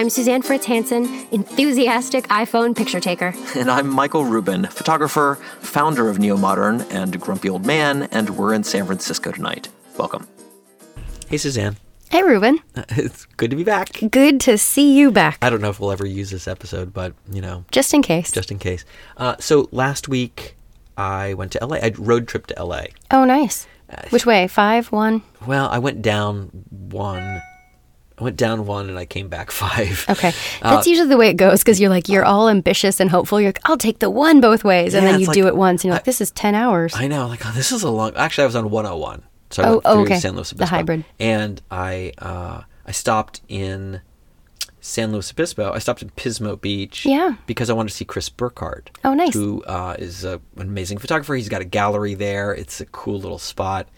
I'm Suzanne Fritz Hansen, enthusiastic iPhone picture taker. And I'm Michael Rubin, photographer, founder of Neo Modern, and Grumpy Old Man, and we're in San Francisco tonight. Welcome. Hey, Suzanne. Hey, Rubin. It's good to be back. Good to see you back. I don't know if we'll ever use this episode, but, you know, Just in case. just in case. Uh, so last week, I went to LA. I road trip to LA. oh, nice. Which way? Five, one? Well, I went down one. I went down one and I came back five. Okay. Uh, That's usually the way it goes because you're like, you're all ambitious and hopeful. You're like, I'll take the one both ways. And Yeah, then you it's do it once and you're like, this is 10 hours. I know, like, oh, this is a long. Actually, I was on 101. So I Oh, went oh, through okay. San Luis Obispo. The hybrid. And I, uh, I stopped in San Luis Obispo. I stopped in Pismo Beach. Yeah. Because I wanted to see Chris Burkard. Oh, nice. Who uh, is a, an amazing photographer. He's got a gallery there. It's a cool little spot.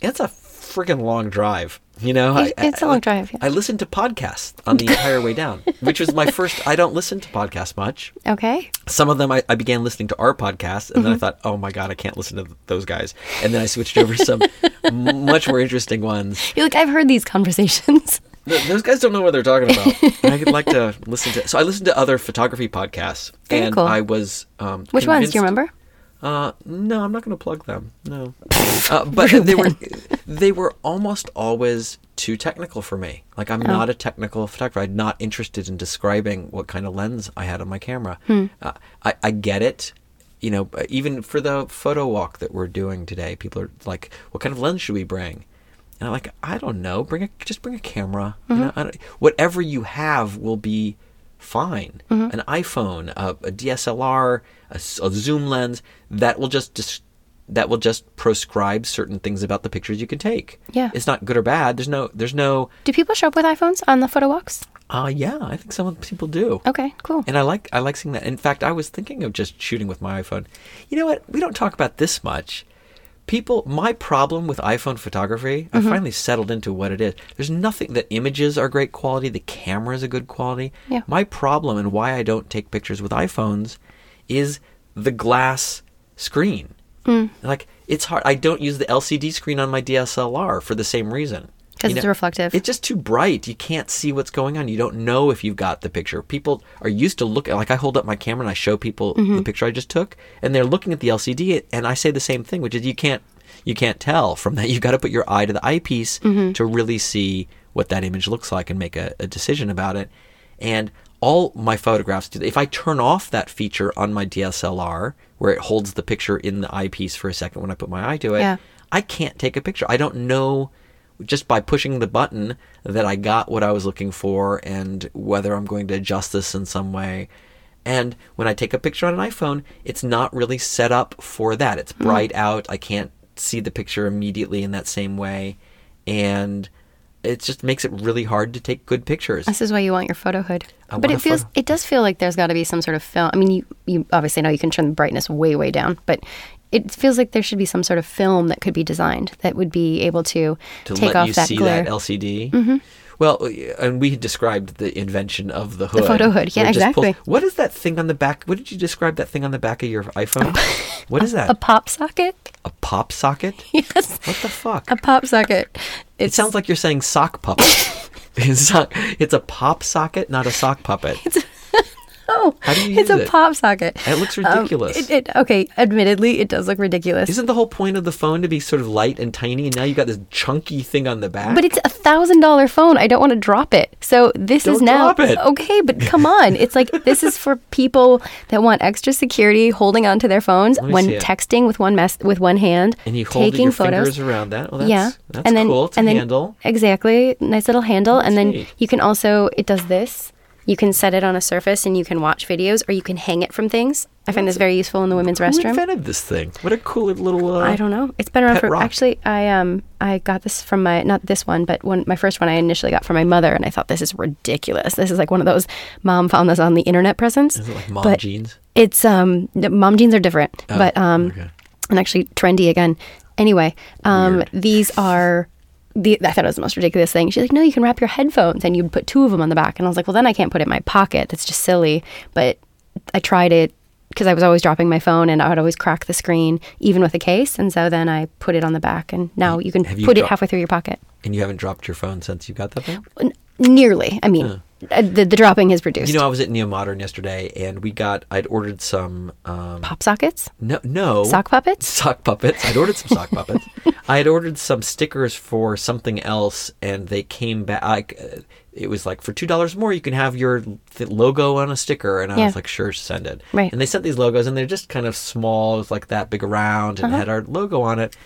It's a freaking long drive. You know, It- it's a long drive, yeah. I listened to podcasts on the entire way down, which was my first. I don't listen to podcasts much okay. some of them I, I began listening to our podcast and Mm-hmm. then i thought oh my god i can't listen to th- those guys and then i switched over to some much more interesting ones You're like, I've heard these conversations. Th- those guys don't know what they're talking about And i'd like to listen to so i listened to other photography podcasts Very and cool. i was um Which ones? Do you remember? Uh, no, I'm not going to plug them. No, uh, but they were they were almost always too technical for me. Like I'm not a technical photographer. I'm not interested in describing what kind of lens I had on my camera. Uh, I, I get it. You know, even for the photo walk that we're doing today, people are like, "What kind of lens should we bring?" And I'm like, "I don't know. Bring a just bring a camera. You know, I don't, whatever you have will be." Fine. An iPhone, a, a DSLR, a zoom lens that will just dis- that will just proscribe certain things about the pictures you can take. Yeah. it's not good or bad. There's no there's no Do people show up with iPhones on the photo walks? uh yeah, I think some people do. Okay, cool. And I like I like seeing that. In fact, I was thinking of just shooting with my iPhone. You know what? We don't talk about this much. People, my problem with iPhone photography, I mm-hmm. finally settled into what it is. There's nothing. The images are great quality. The camera is a good quality. Yeah. My problem and why I don't take pictures with iPhones is the glass screen. Mm. Like it's hard. I don't use the LCD screen on my DSLR for the same reason. 'Cause You it's know, reflective. It's just too bright. You can't see what's going on. You don't know if you've got the picture. People are used to look like I hold up my camera and I show people Mm-hmm. the picture I just took, and they're looking at the LCD, and I say the same thing, which is you can't you can't tell from that. You've got to put your eye to the eyepiece Mm-hmm. to really see what that image looks like and make a, a decision about it. And all my photographs do. If I turn off that feature on my DSLR, where it holds the picture in the eyepiece for a second when I put my eye to it, Yeah. I can't take a picture. I don't know just by pushing the button that I got what I was looking for and whether I'm going to adjust this in some way. And when I take a picture on an iPhone, it's not really set up for that. It's hmm. bright out. I can't see the picture immediately in that same way. And it just makes it really hard to take good pictures. This is why you want your photo hood. I but it feels photo- it does feel like there's got to be some sort of film. I mean, you you obviously know you can turn the brightness way way down, but it feels like there should be some sort of film that could be designed that would be able to, to take let off you that see glare. that LCD. Mm-hmm. Well, and we had described the invention of the hood. The photo hood, yeah, just pulls- exactly. what is that thing on the back? What did you describe that thing on the back of your iPhone? what is that? a pop socket? A pop socket? Yes, What the fuck? a pop socket. it sounds like you're saying sock puppet. it's, it's a pop socket, not a sock puppet. Oh, How do you it's a it? pop socket. It looks Um, ridiculous. it, it, okay, admittedly, it does look ridiculous. Isn't the whole point of the phone to be sort of light and tiny, and now you got this chunky thing on the back? But it's a thousand dollar phone. I don't want to drop it. So this is Don't now drop it. okay. But come on, it's like this is for people that want extra security, holding onto their phones when texting with one mess with one hand, and you hold taking your photos. fingers around that. Well, that's, yeah, that's and then cool. It's and a then handle. exactly nice little handle, and then you can also it does this. You can set it on a surface and you can watch videos, or you can hang it from things. I find this very useful in the women's restroom. Who invented this thing? What a cool little. Uh, I don't know. It's been around for rock. actually. I um I got this from my not this one, but one my first one I initially got from my mother, and I thought this is ridiculous. This is like one of those mom found this on the internet presents. Is it like mom but jeans? It's um mom jeans are different, oh, but um okay. and actually trendy again. Anyway, um, these are. The, I thought it was the most ridiculous thing. She's like, "No, you can wrap your headphones, and you'd put two of them on the back." And I was like, "Well, then I can't put it in my pocket. That's just silly." But I tried it because I was always dropping my phone, and I would always crack the screen, even with a case. And so then I put it on the back, and now you can you put it halfway through your pocket. And you haven't dropped your phone since you got that thing? N- nearly. I mean, uh, the, the dropping has reduced. You know, I was at Neo Modern yesterday, and we got. I'd ordered some. Um, Pop sockets, no, no sock puppets. sock puppets. I'd ordered some sock puppets. I had ordered some stickers for something else, and they came back. Uh, it was like for two dollars more, you can have your th- logo on a sticker, and I Yeah. was like, sure, send it. Right. And they sent these logos, and they're just kind of small, it was like that big around, Uh-huh. and had our logo on it.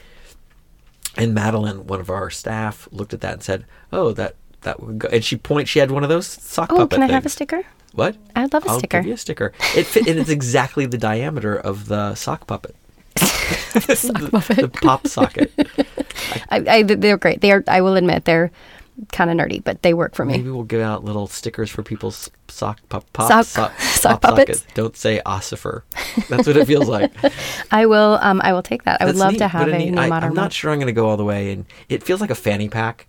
And Madeline, one of our staff, looked at that and said, "Oh, that that would go." And she point. She had one of those sock puppets. Oh, puppet can I have a sticker? What? I'd love a I'll sticker. Give you a sticker. It fit, and it's exactly the diameter of the sock puppet. the, puppet. the pop socket. I, I, they're great. They are. I will admit they're kind of nerdy, but they work for me. Maybe we'll give out little stickers for people's sock pop pop Sock- sock, sock pop puppets? socket. Don't say ossifer. That's what it feels like. I will. Um, I will take that. I would love neat. to have a, neat- new I, modern I'm one. not sure I'm going to go all the way, and it feels like a fanny pack.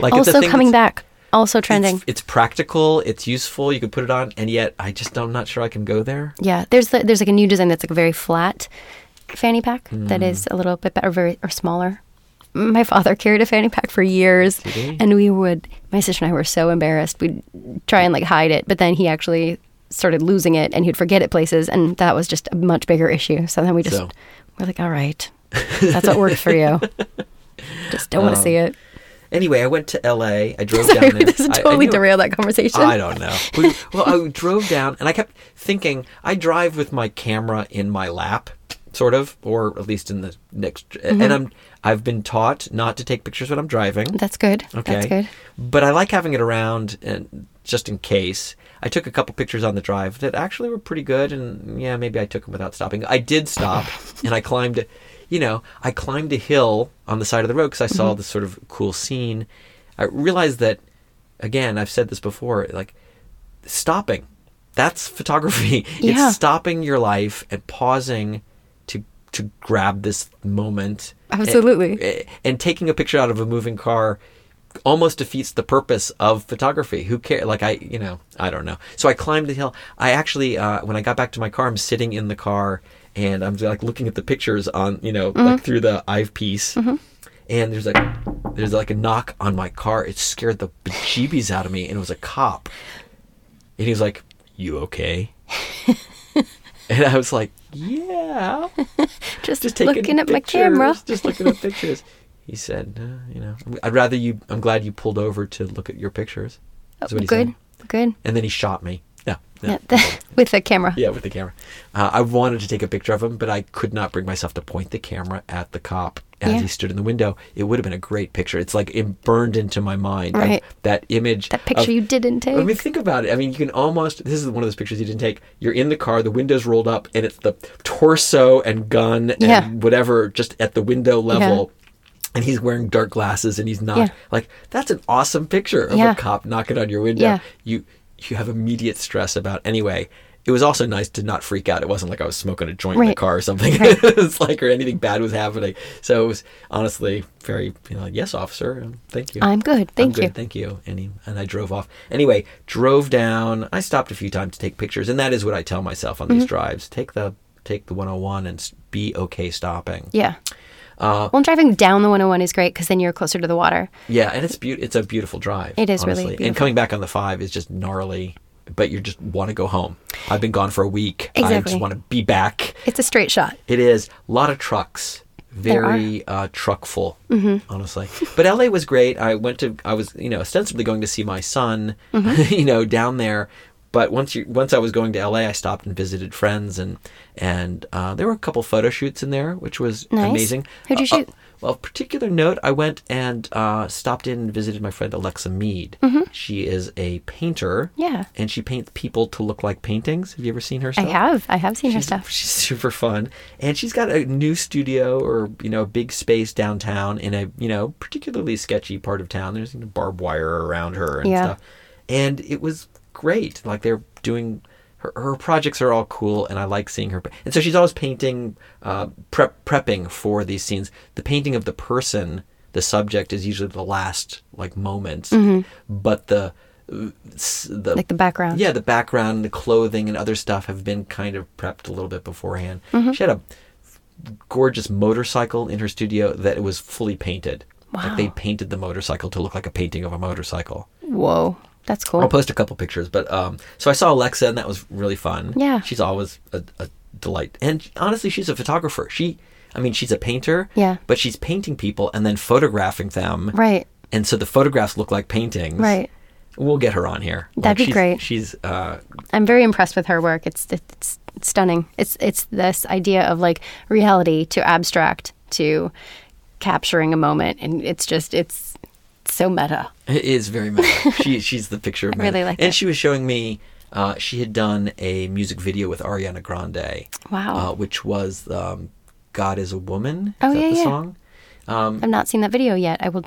Like also coming back. Also trending. It's, it's practical. It's useful. You can put it on, and yet I just I'm not sure I can go there. Yeah, there's the, there's like a new design that's like a very flat fanny pack that Mm. is a little bit better, very or smaller. My father carried a fanny pack for years, and we would. My sister and I were so embarrassed. We'd try and like hide it, but then he actually started losing it, and he'd forget it places, and that was just a much bigger issue. So then we just So- we're like, all right, that's what worked for you. Just don't want to see it. Anyway, I went to L.A. I drove Sorry, down there. this is I- I totally knew- derailed that conversation. I don't know. We, well, I drove down, and I kept thinking I drive with my camera in my lap, sort of, or at least in the next. Mm-hmm. And I'm I've been taught not to take pictures when I'm driving. That's good. Okay, That's good. But I like having it around, and just in case. I took a couple pictures on the drive that actually were pretty good, and yeah, maybe I took them without stopping. I did stop, and I climbed. You know, I climbed a hill on the side of the road because I Mm-hmm. saw this sort of cool scene. I realized that, again, I've said this before, like stopping. That's photography. Yeah. It's stopping your life and pausing to to grab this moment. Absolutely. And, and taking a picture out of a moving car almost defeats the purpose of photography. Who care? Like I, you know, I don't know. So I climbed the hill. I actually, uh, when I got back to my car, I'm sitting in the car and I'm like looking at the pictures on, you know, like through the eyepiece. And there's like, there's like a knock on my car. It scared the bejeebies out of me, and it was a cop. And he was like, "You okay?" and I was like, "Yeah." Just, just taking looking at my camera. just looking at pictures. He said, uh, "You know, I'd rather you. I'm glad you pulled over to look at your pictures." That's what he good. said. Good. And then he shot me. No, no. Yeah, with the camera. Yeah, with the camera. Uh, I wanted to take a picture of him, but I could not bring myself to point the camera at the cop as Yeah. he stood in the window. It would have been a great picture. It's like it burned into my mind. Right. that image. That picture of- you didn't take. I mean, think about it. I mean, you can almost. This is one of those pictures you didn't take. You're in the car, the windows rolled up, and it's the torso and gun and Yeah. whatever just at the window level. And he's wearing dark glasses, and he's not Yeah. like that's an awesome picture of Yeah. a cop knocking on your window. Yeah. You you have immediate stress about anyway. It was also nice to not freak out. It wasn't like I was smoking a joint in the car or something. Right. it's like or anything bad was happening. So it was honestly very you know, yes, officer. um, Thank you. I'm good. I'm Thank good, you. Thank you. And, he, and I drove off. Anyway, drove down. I stopped a few times to take pictures, and that is what I tell myself on these Mm-hmm. drives: take the take the 101 and be okay stopping. Yeah. Uh, well, driving down the 101 is great because then you're closer to the water. yeah, and it's beau- It's a beautiful drive. It is really honestly. And coming back on the five is just gnarly. But you just want to go home. I've been gone for a week. Exactly. I just want to be back. It's a straight shot. It is a lot of trucks, very uh, truck full, honestly. But LA was great. I went to, I was, you know, ostensibly going to see my son, you know, down there. But once you, once I was going to LA, I stopped and visited friends, and and uh, there were a couple photo shoots in there, which was Nice. amazing. Who'd you Uh, uh, shoot? well, particular note, I went and uh, stopped in and visited my friend Alexa Meade. She is a painter. Mm-hmm. Yeah. And she paints people to look like paintings. Have you ever seen her stuff? I have. I have seen her stuff. She's super fun, and she's got a new studio or you know a big space downtown in a you know particularly sketchy part of town. There's you know, barbed wire around her and Yeah. stuff, and it was great. Like they're doing. Her her, projects are all cool, and I like seeing her. And so she's always painting, uh, prep prepping for these scenes. The painting of the person, the subject, is usually the last like moments, but the the Like the background. yeah, the background, the clothing, and other stuff have been kind of prepped a little bit beforehand. Mm-hmm. She had a gorgeous motorcycle in her studio that was fully painted. Like they painted the motorcycle to look like a painting of a motorcycle. Whoa, that's cool. I'll post a couple pictures, but um, so I saw Alexa, and that was really fun. Yeah. she's always a, a delight, and honestly, she's a photographer. She, I mean, she's a painter. Yeah. but she's painting people and then photographing them. Right. and so the photographs look like paintings. Right. We'll get her on here. That'd be she's, great. She's uh, I'm very impressed with her work. It's it's stunning. It's it's this idea of like reality to abstract to capturing a moment, and it's just it's so meta. It is very meta. she she's the picture of I really like And it. she was showing me uh, she had done a music video with Ariana Grande. Wow. Uh, which was um, "God Is a Woman." Is Oh, that yeah, the yeah. song? I've not seen that video yet. I will.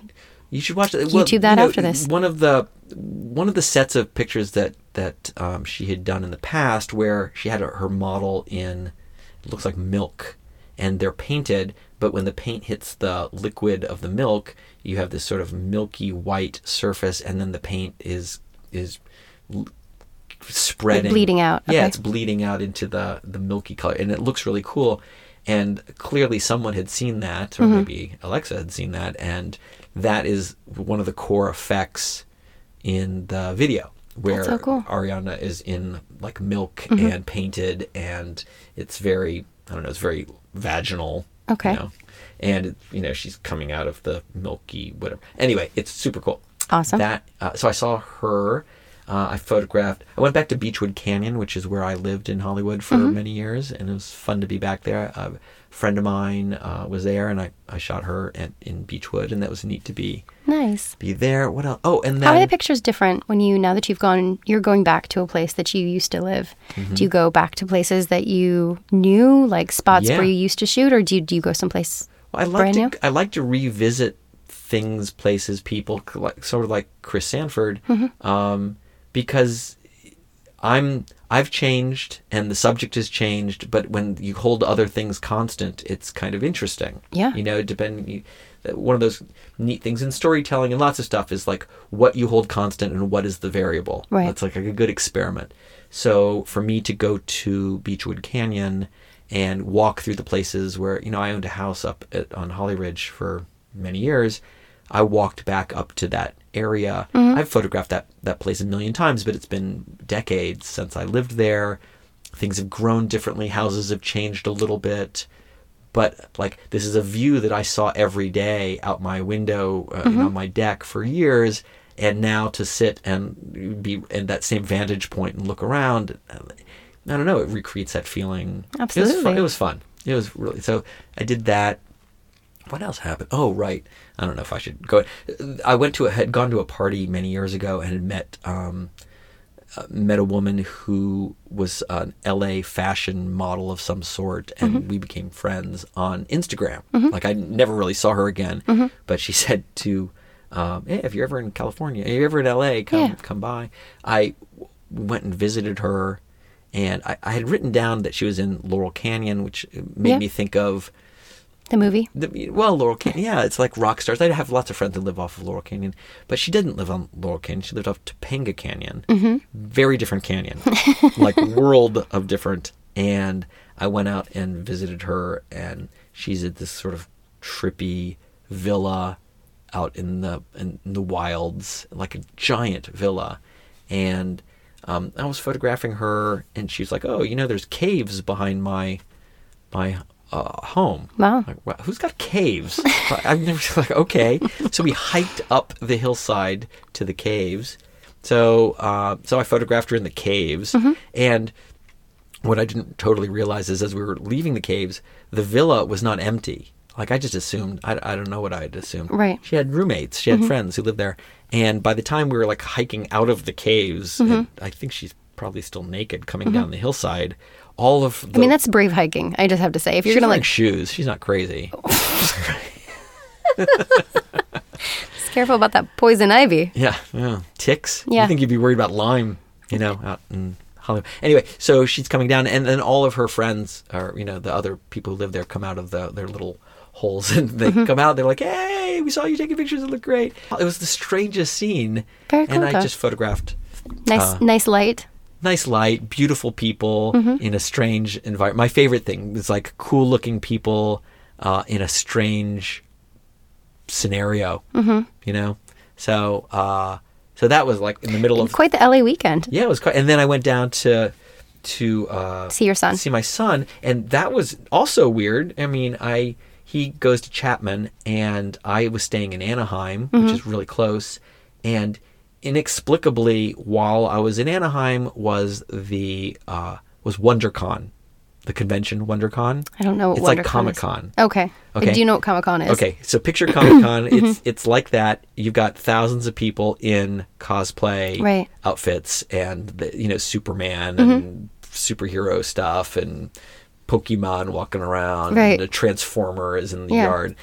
You should watch it. YouTube that after this. One of the one of the sets of pictures that that um, she had done in the past, where she had her model in, it looks like milk, and they're painted. But when the paint hits the liquid of the milk, you have this sort of milky white surface, and then the paint is is l- spreading, bleeding out, Yeah, okay. it's bleeding out into the the milky color, and it looks really cool. And clearly, someone had seen that, Mm-hmm. or maybe Alexa had seen that, and that is one of the core effects in the video, where so cool. Mm-hmm. Ariana is in like milk and painted, and it's very, I don't know, it's very vaginal. Okay. You know? And you know she's coming out of the milky whatever. Anyway, it's super cool. Awesome. That uh, so I saw her. Uh, I photographed. I went back to Beachwood Canyon, which is where I lived in Hollywood for Mm-hmm. many years, and it was fun to be back there. a friend of mine uh, was there, and I, I shot her at, in Beachwood, and that was neat to be Nice. be there. What else? Oh, and then How are the pictures different when you now that you've gone? You're going back to a place that you used to live. Mm-hmm. Do you go back to places that you knew, like spots Yeah. where you used to shoot, or do you, do you go someplace Well, I like brand to new? I like to revisit things, places, people, like sort of like Chris Sanford, Mm-hmm. um, because I'm I've changed and the subject has changed, but when you hold other things constant, it's kind of interesting. Yeah. you know, depending. One of those neat things in storytelling and lots of stuff is like what you hold constant and what is the variable. Right. That's like a good experiment. So for me to go to Beachwood Canyon and walk through the places where you know I owned a house up at, on Holly Ridge for many years. I walked back up to that area. I've photographed that that place a million times, but it's been decades since I lived there. Things have grown differently. Houses have changed a little bit. But like this is a view that I saw every day out my window, uh, know, on my deck for years, and now to sit and be in that same vantage point and look around, I don't know, it recreates that feeling. It was, fun. Absolutely. it was fun. It was really so. I did that. What else happened? Oh, right. I don't know if I should go. I went to a had gone to a party many years ago and had met um, uh, met a woman who was an LA fashion model of some sort, and we became friends on Instagram. Like I never really saw her again, but she said to, um, "Hey, if you're ever in California, if you're ever in LA, come Yeah. come by." I w- went and visited her, and I, I had written down that she was in Laurel Canyon, which made Yeah. me think of the movie? the, well, Laurel Canyon. Yeah, it's like rock stars. I have lots of friends that live off of Laurel Canyon, but she didn't live on Laurel Canyon. She lived off Topanga Canyon. Mm-hmm. Very different canyon, like world of different. And I went out and visited her, and she's at this sort of trippy villa out in the in the wilds, like a giant villa. And um, I was photographing her, and she's like, "Oh, you know, there's caves behind my my uh, home." Wow. Like, wow, who's got caves? I've never like okay. So we hiked up the hillside to the caves. So uh, so I photographed her in the caves, Mm-hmm. and what I didn't totally realize is as we were leaving the caves, the villa was not empty. Like I just assumed, I, I don't know what I had assumed. Right. Mm-hmm. She had roommates. She had friends who lived there, and by the time we were like hiking out of the caves, Mm-hmm. I think she's probably still naked coming down the hillside. All of the I mean, that's brave hiking. I just have to say, if you're gonna like, shoes. She's not crazy. be careful about that poison ivy. Yeah, yeah. Ticks. Yeah. You think you'd be worried about Lyme, you know, out in Hollywood. Anyway, so she's coming down, and then all of her friends, or you know, the other people who live there, come out of the, their little holes, and they Mm-hmm. come out. They're like, "Hey, we saw you taking pictures. It looked great." It was the strangest scene, Very cool, and I though. just photographed. Nice, Uh, nice light. Nice light, beautiful people Mm-hmm. in a strange environment. My favorite thing is like cool-looking people uh, in a strange scenario. Mm-hmm. You know, so uh, so that was like in the middle of Quite the LA weekend. yeah, it was quite. And then I went down to to uh, See your son. see my son, and that was also weird. I mean, I he goes to Chapman, and I was staying in Anaheim, Mm-hmm. which is really close, and inexplicably, while I was in Anaheim, was the uh, was WonderCon, the convention WonderCon. I don't know what It's like Comic Con. Okay. Okay. Do you know what Comic Con is? Okay, so picture Comic Con. Mm-hmm. it's it's like that. You've got thousands of people in cosplay Right. Mm-hmm. outfits, and the, you know Superman and superhero stuff, and Pokemon walking around, Right. and a Transformer is in the Yeah. yard.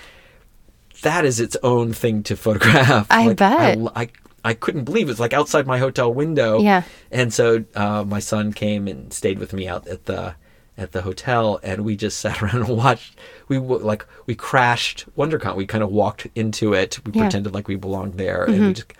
That is its own thing to photograph. I Like, bet. I, I I couldn't believe it. It's like outside my hotel window. Yeah. And so uh, my son came and stayed with me out at the at the hotel, and we just sat around and watched. We like we crashed WonderCon. We kind of walked into it. We Yeah. pretended like we belonged there, and we just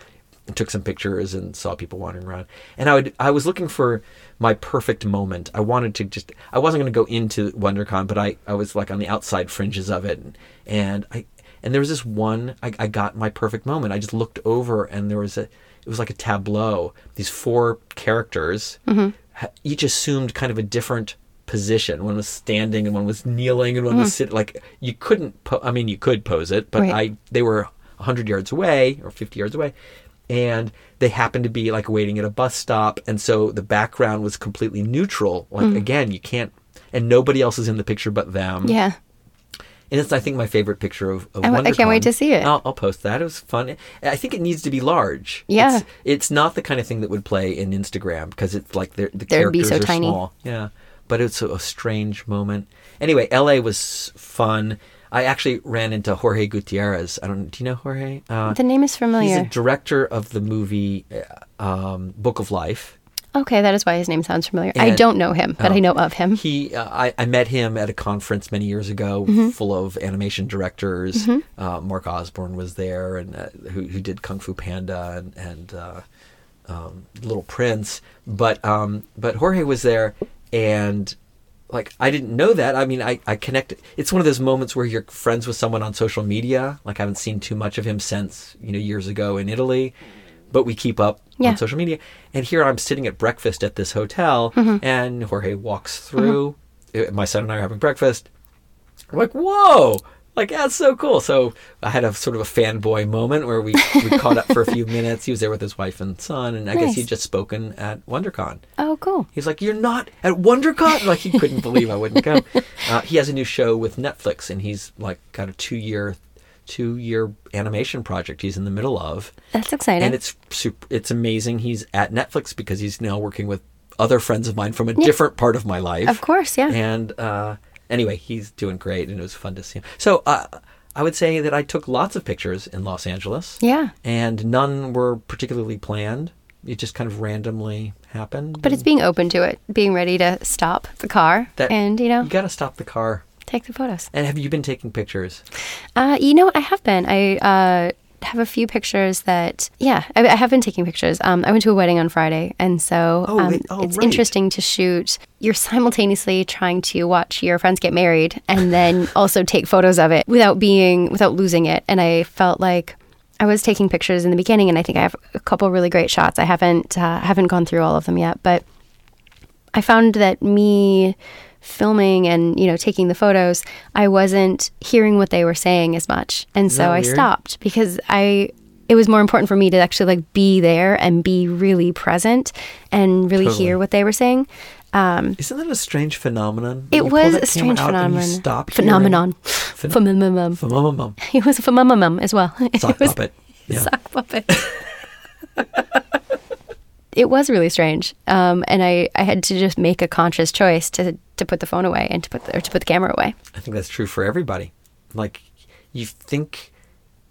took some pictures and saw people wandering around. And I would I was looking for my perfect moment. I wanted to just I wasn't going to go into WonderCon, but I I was like on the outside fringes of it, and, and I and there was this one I, I got my perfect moment. I just looked over and there was a it was like a tableau. These four characters mm-hmm. ha- each assumed kind of a different position. One was standing and one was kneeling and one was mm. sitting. Like you couldn't. Po- I mean, you could pose it, but Right. I they were hundred yards away or fifty yards away, and they happened to be like waiting at a bus stop, and so the background was completely neutral. Like mm. again, you can't. And nobody else is in the picture but them. Yeah. And it's, I think, my favorite picture of, of I w- I can't wait to see it. I'll, I'll post that. It was fun. I think it needs to be large. Yeah. It's, it's not the kind of thing that would play in Instagram because it's like the They'd be characters so are tiny. small. Yeah. But it's a, a strange moment. Anyway, LA was fun. I actually ran into Jorge Gutierrez. I don't. Do you know Jorge? Uh, The name is familiar. he's a director of the movie uh, um, Book of Life. Okay, that is why his name sounds familiar. I don't know him, but I Oh. know of him. He, uh, I, I met him at a conference many years ago, Mm-hmm. full of animation directors. Uh, Mark Osborne was there, and uh, who, who did Kung Fu Panda and, and uh, um, Little Prince. But um, but Jorge was there, and like I didn't know that. I mean, I I connected. It's one of those moments where you're friends with someone on social media. Like I haven't seen too much of him since you know years ago in Italy, but we keep up Yeah. on social media. And here I'm sitting at breakfast at this hotel, Mm-hmm. and Jorge walks through. Uh, My son and I are having breakfast. I'm like, whoa! Like that's so cool. So I had a sort of a fanboy moment where we, we caught up for a few minutes. He was there with his wife and son, and I guess he'd just spoken at WonderCon. Oh, cool. He's like, "You're not at WonderCon!" Like he couldn't believe I wouldn't go. Uh, he has a new show with Netflix, and he's like got a two year, two year animation project he's in the middle of, That's exciting. and it's super, it's amazing. He's at Netflix because he's now working with other friends of mine from a different part of my life. of course, yeah. And uh, anyway, he's doing great, and it was fun to see him. So uh, I would say that I took lots of pictures in Los Angeles. Yeah. And none were particularly planned. It just kind of randomly happened. But it's being open to it, being ready to stop the car That- and, you know, You got to stop the car. Take the photos. And have you been taking pictures? Uh, you know, I have been. I uh, have a few pictures that, yeah, I, I have been taking pictures. Um, I went to a wedding on Friday, and so Oh, um. Oh, it's right. interesting to shoot. You're simultaneously trying to watch your friends get married and then also take photos of it without being, without losing it. And I felt like I was taking pictures in the beginning, and I think I have a couple really great shots. I haven't uh, haven't gone through all of them yet, but I found that me filming and you know taking the photos, I wasn't hearing what they were saying as much, and so I stopped because I it was more important for me to actually like be there and be really present and really Totally. hear what they were saying. Um, Isn't that a strange phenomenon? it was a strange camera out and you phenomenon. Stop phenomenon. Phen- Phenomenon. Phenomenon. It was a phenomenon as well. Sock puppet. Yeah. sock puppet. It was really strange, um, and I, I had to just make a conscious choice to, to put the phone away and to put the, or to put the camera away. I think that's true for everybody. Like you think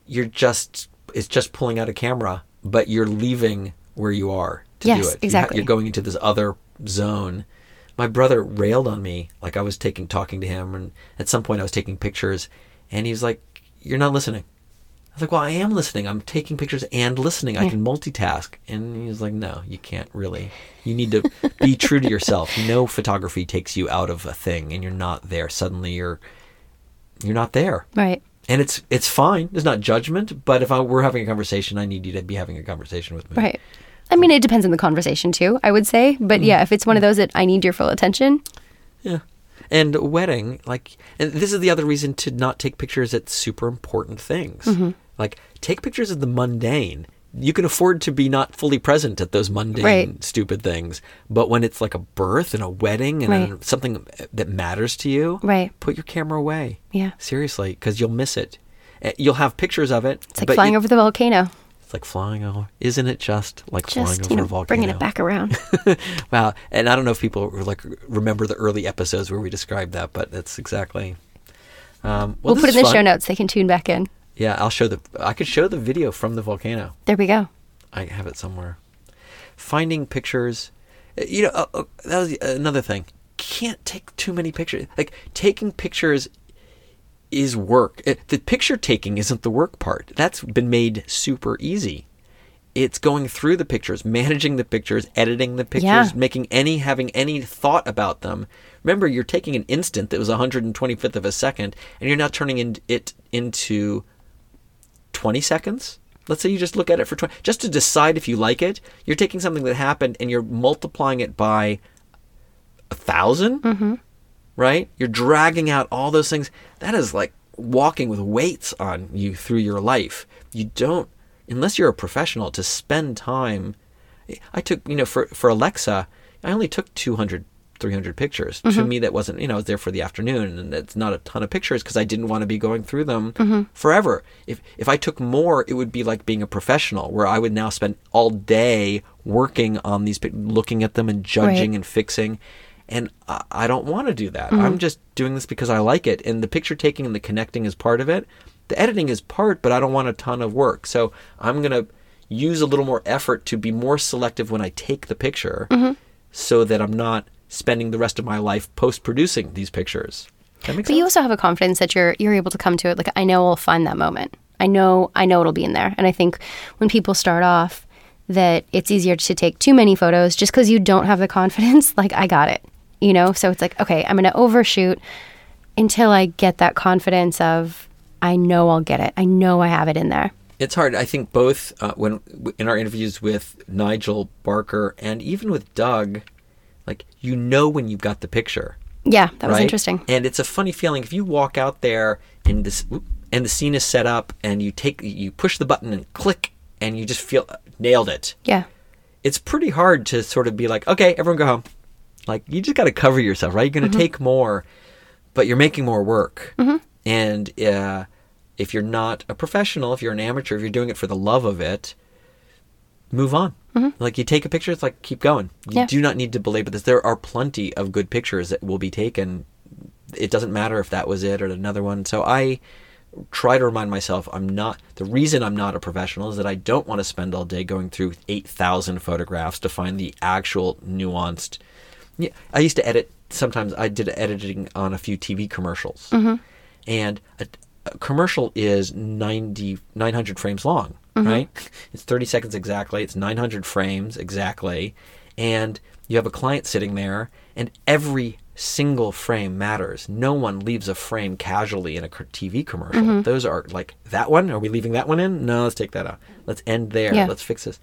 you're just it's just pulling out a camera, but you're leaving where you are to do Yes, it. You ha- exactly. You're going into this other zone. My brother railed on me like I was taking talking to him, and at some point I was taking pictures, and he was like, "You're not listening." I was like, "Well, I am listening. I'm taking pictures and listening. I can multitask." And he was like, "No, you can't really. You need to be true to yourself. No photography takes you out of a thing, and you're not there. Suddenly, you're you're not there." Right. and it's it's fine. It's not judgment, but if I were having a conversation, I need you to be having a conversation with me. Right. I mean, it depends on the conversation too, I would say. But Mm. yeah, if it's one of those that I need your full attention, Yeah. And wedding, like, and this is the other reason to not take pictures at super important things. Mm-hmm. Like, take pictures of the mundane. You can afford to be not fully present at those mundane, Right. stupid things. But when it's like a birth and a wedding and Right. a- something that matters to you, Right. put your camera away. Yeah. Seriously, because you'll miss it. Eh, You'll have pictures of it. it's like flying you- over the volcano. It's like flying over. Isn't it just like flying over you know, a volcano? bringing it back around. wow. And I don't know if people like remember the early episodes where we described that, but that's exactly. Um, well, we'll put it in the fun. show notes. They can tune back in. Yeah, I'll show the. I could show the video from the volcano. There we go. I have it somewhere. Finding pictures, uh, you know, uh, uh, that was another thing. Can't take too many pictures. Like taking pictures is work. Uh, The picture taking isn't the work part. That's been made super easy. It's going through the pictures, managing the pictures, editing the pictures, Yeah. making any having any thought about them. Remember, you're taking an instant that was 125th of a second, and you're now turning in, it into 20 seconds? Let's say you just look at it for 20 just to decide if you like it you're taking something that happened and you're multiplying it by a 1000 mm-hmm. right? You're dragging out all those things. That is like walking with weights on you through your life. You don't unless you're a professional to spend time. I took you know for for alexa i only took 200 300 pictures. To mm-hmm. me that wasn't you know i was there for the afternoon and it's not a ton of pictures because i didn't want to be going through them mm-hmm. forever. If if i took more it would be like being a professional where i would now spend all day working on these looking at them and judging Right. and fixing and I, I don't want to do that. Mm-hmm. I'm just doing this because i like it and the picture taking and the connecting is part of it. The editing is part but i don't want a ton of work. So i'm going to use a little more effort to be more selective when i take the picture so that i'm not spending the rest of my life post producing these pictures that makes But you also have a confidence that you're you're able to come to it. Like I know I'll find that moment. I know I know it'll be in there. And I think when people start off, that it's easier to take too many photos just because you don't have the confidence. Like I got it, you know. So it's like okay, I'm gonna overshoot until I get that confidence of I know I'll get it. I know I have it in there. It's hard. I think both uh, when in our interviews with Nigel Barker and even with Doug, you know when you've got the picture. Yeah, that was right? interesting. And it's a funny feeling if you walk out there and this and the scene is set up and you take you push the button and click and you just feel nailed it. Yeah, It's pretty hard to sort of be like, okay, everyone go home. Like you just got to cover yourself, right? You're going Mm-hmm. to take more, but you're making more work. And uh, if you're not a professional, if you're an amateur, if you're doing it for the love of it, move on. Like you take a picture, it's like keep going. You Mm-hmm. Yeah. do not need to belabor this. There are plenty of good pictures that will be taken. It doesn't matter if that was it or another one. So I try to remind myself I'm not the reason I'm not a professional is that I don't want to spend all day going through 8,000 photographs to find the actual nuanced. Yeah, I used to edit sometimes I did editing on a few TV commercials. And a, a commercial is 90 900 frames long, mm-hmm. right? It's 30 seconds exactly. It's 900 frames exactly. And you have a client sitting there and every single frame matters. No one leaves a frame casually in a TV commercial. Mm-hmm. Those are like that one. Are we leaving that one in? No, let's take that out. Let's end there. Yeah. Let's fix this.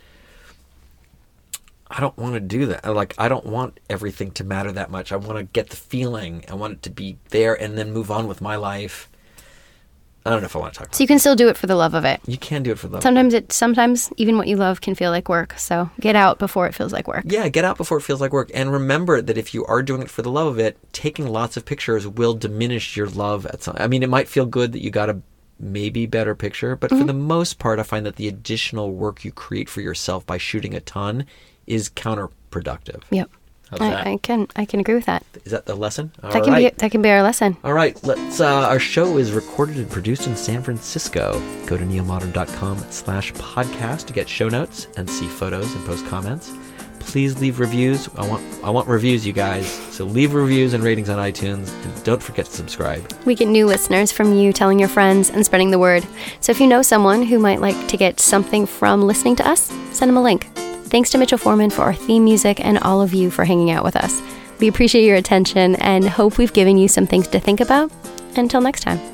I don't want to do that. Like I don't want everything to matter that much. I want to get the feeling. I want it to be there and then move on with my life. I don't know if I want to talk about so you can still do it for the love of it. You can do it for the love Sometimes it sometimes even what you love can feel like work. So get out before it feels like work. Yeah, get out before it feels like work. And remember that if you are doing it for the love of it, taking lots of pictures will diminish your love at some I mean, it might feel good that you got a maybe better picture, but for mm-hmm. the most part I find that the additional work you create for yourself by shooting a ton is counterproductive. Yep. How's that? I, I can I can agree with that. Is that the lesson? All That can right. be that can be our lesson. All right, let's. Uh, our show is recorded and produced in San Francisco. Go to neomodern.com slash podcast to get show notes and see photos and post comments. please leave reviews. I want I want reviews, you guys. So leave reviews and ratings on iTunes, and don't forget to subscribe. We get new listeners from you telling your friends and spreading the word. So if you know someone who might like to get something from listening to us, send them a link. Thanks to Mitchell Foreman for our theme music and all of you for hanging out with us. We appreciate your attention and hope we've given you some things to think about. Until next time.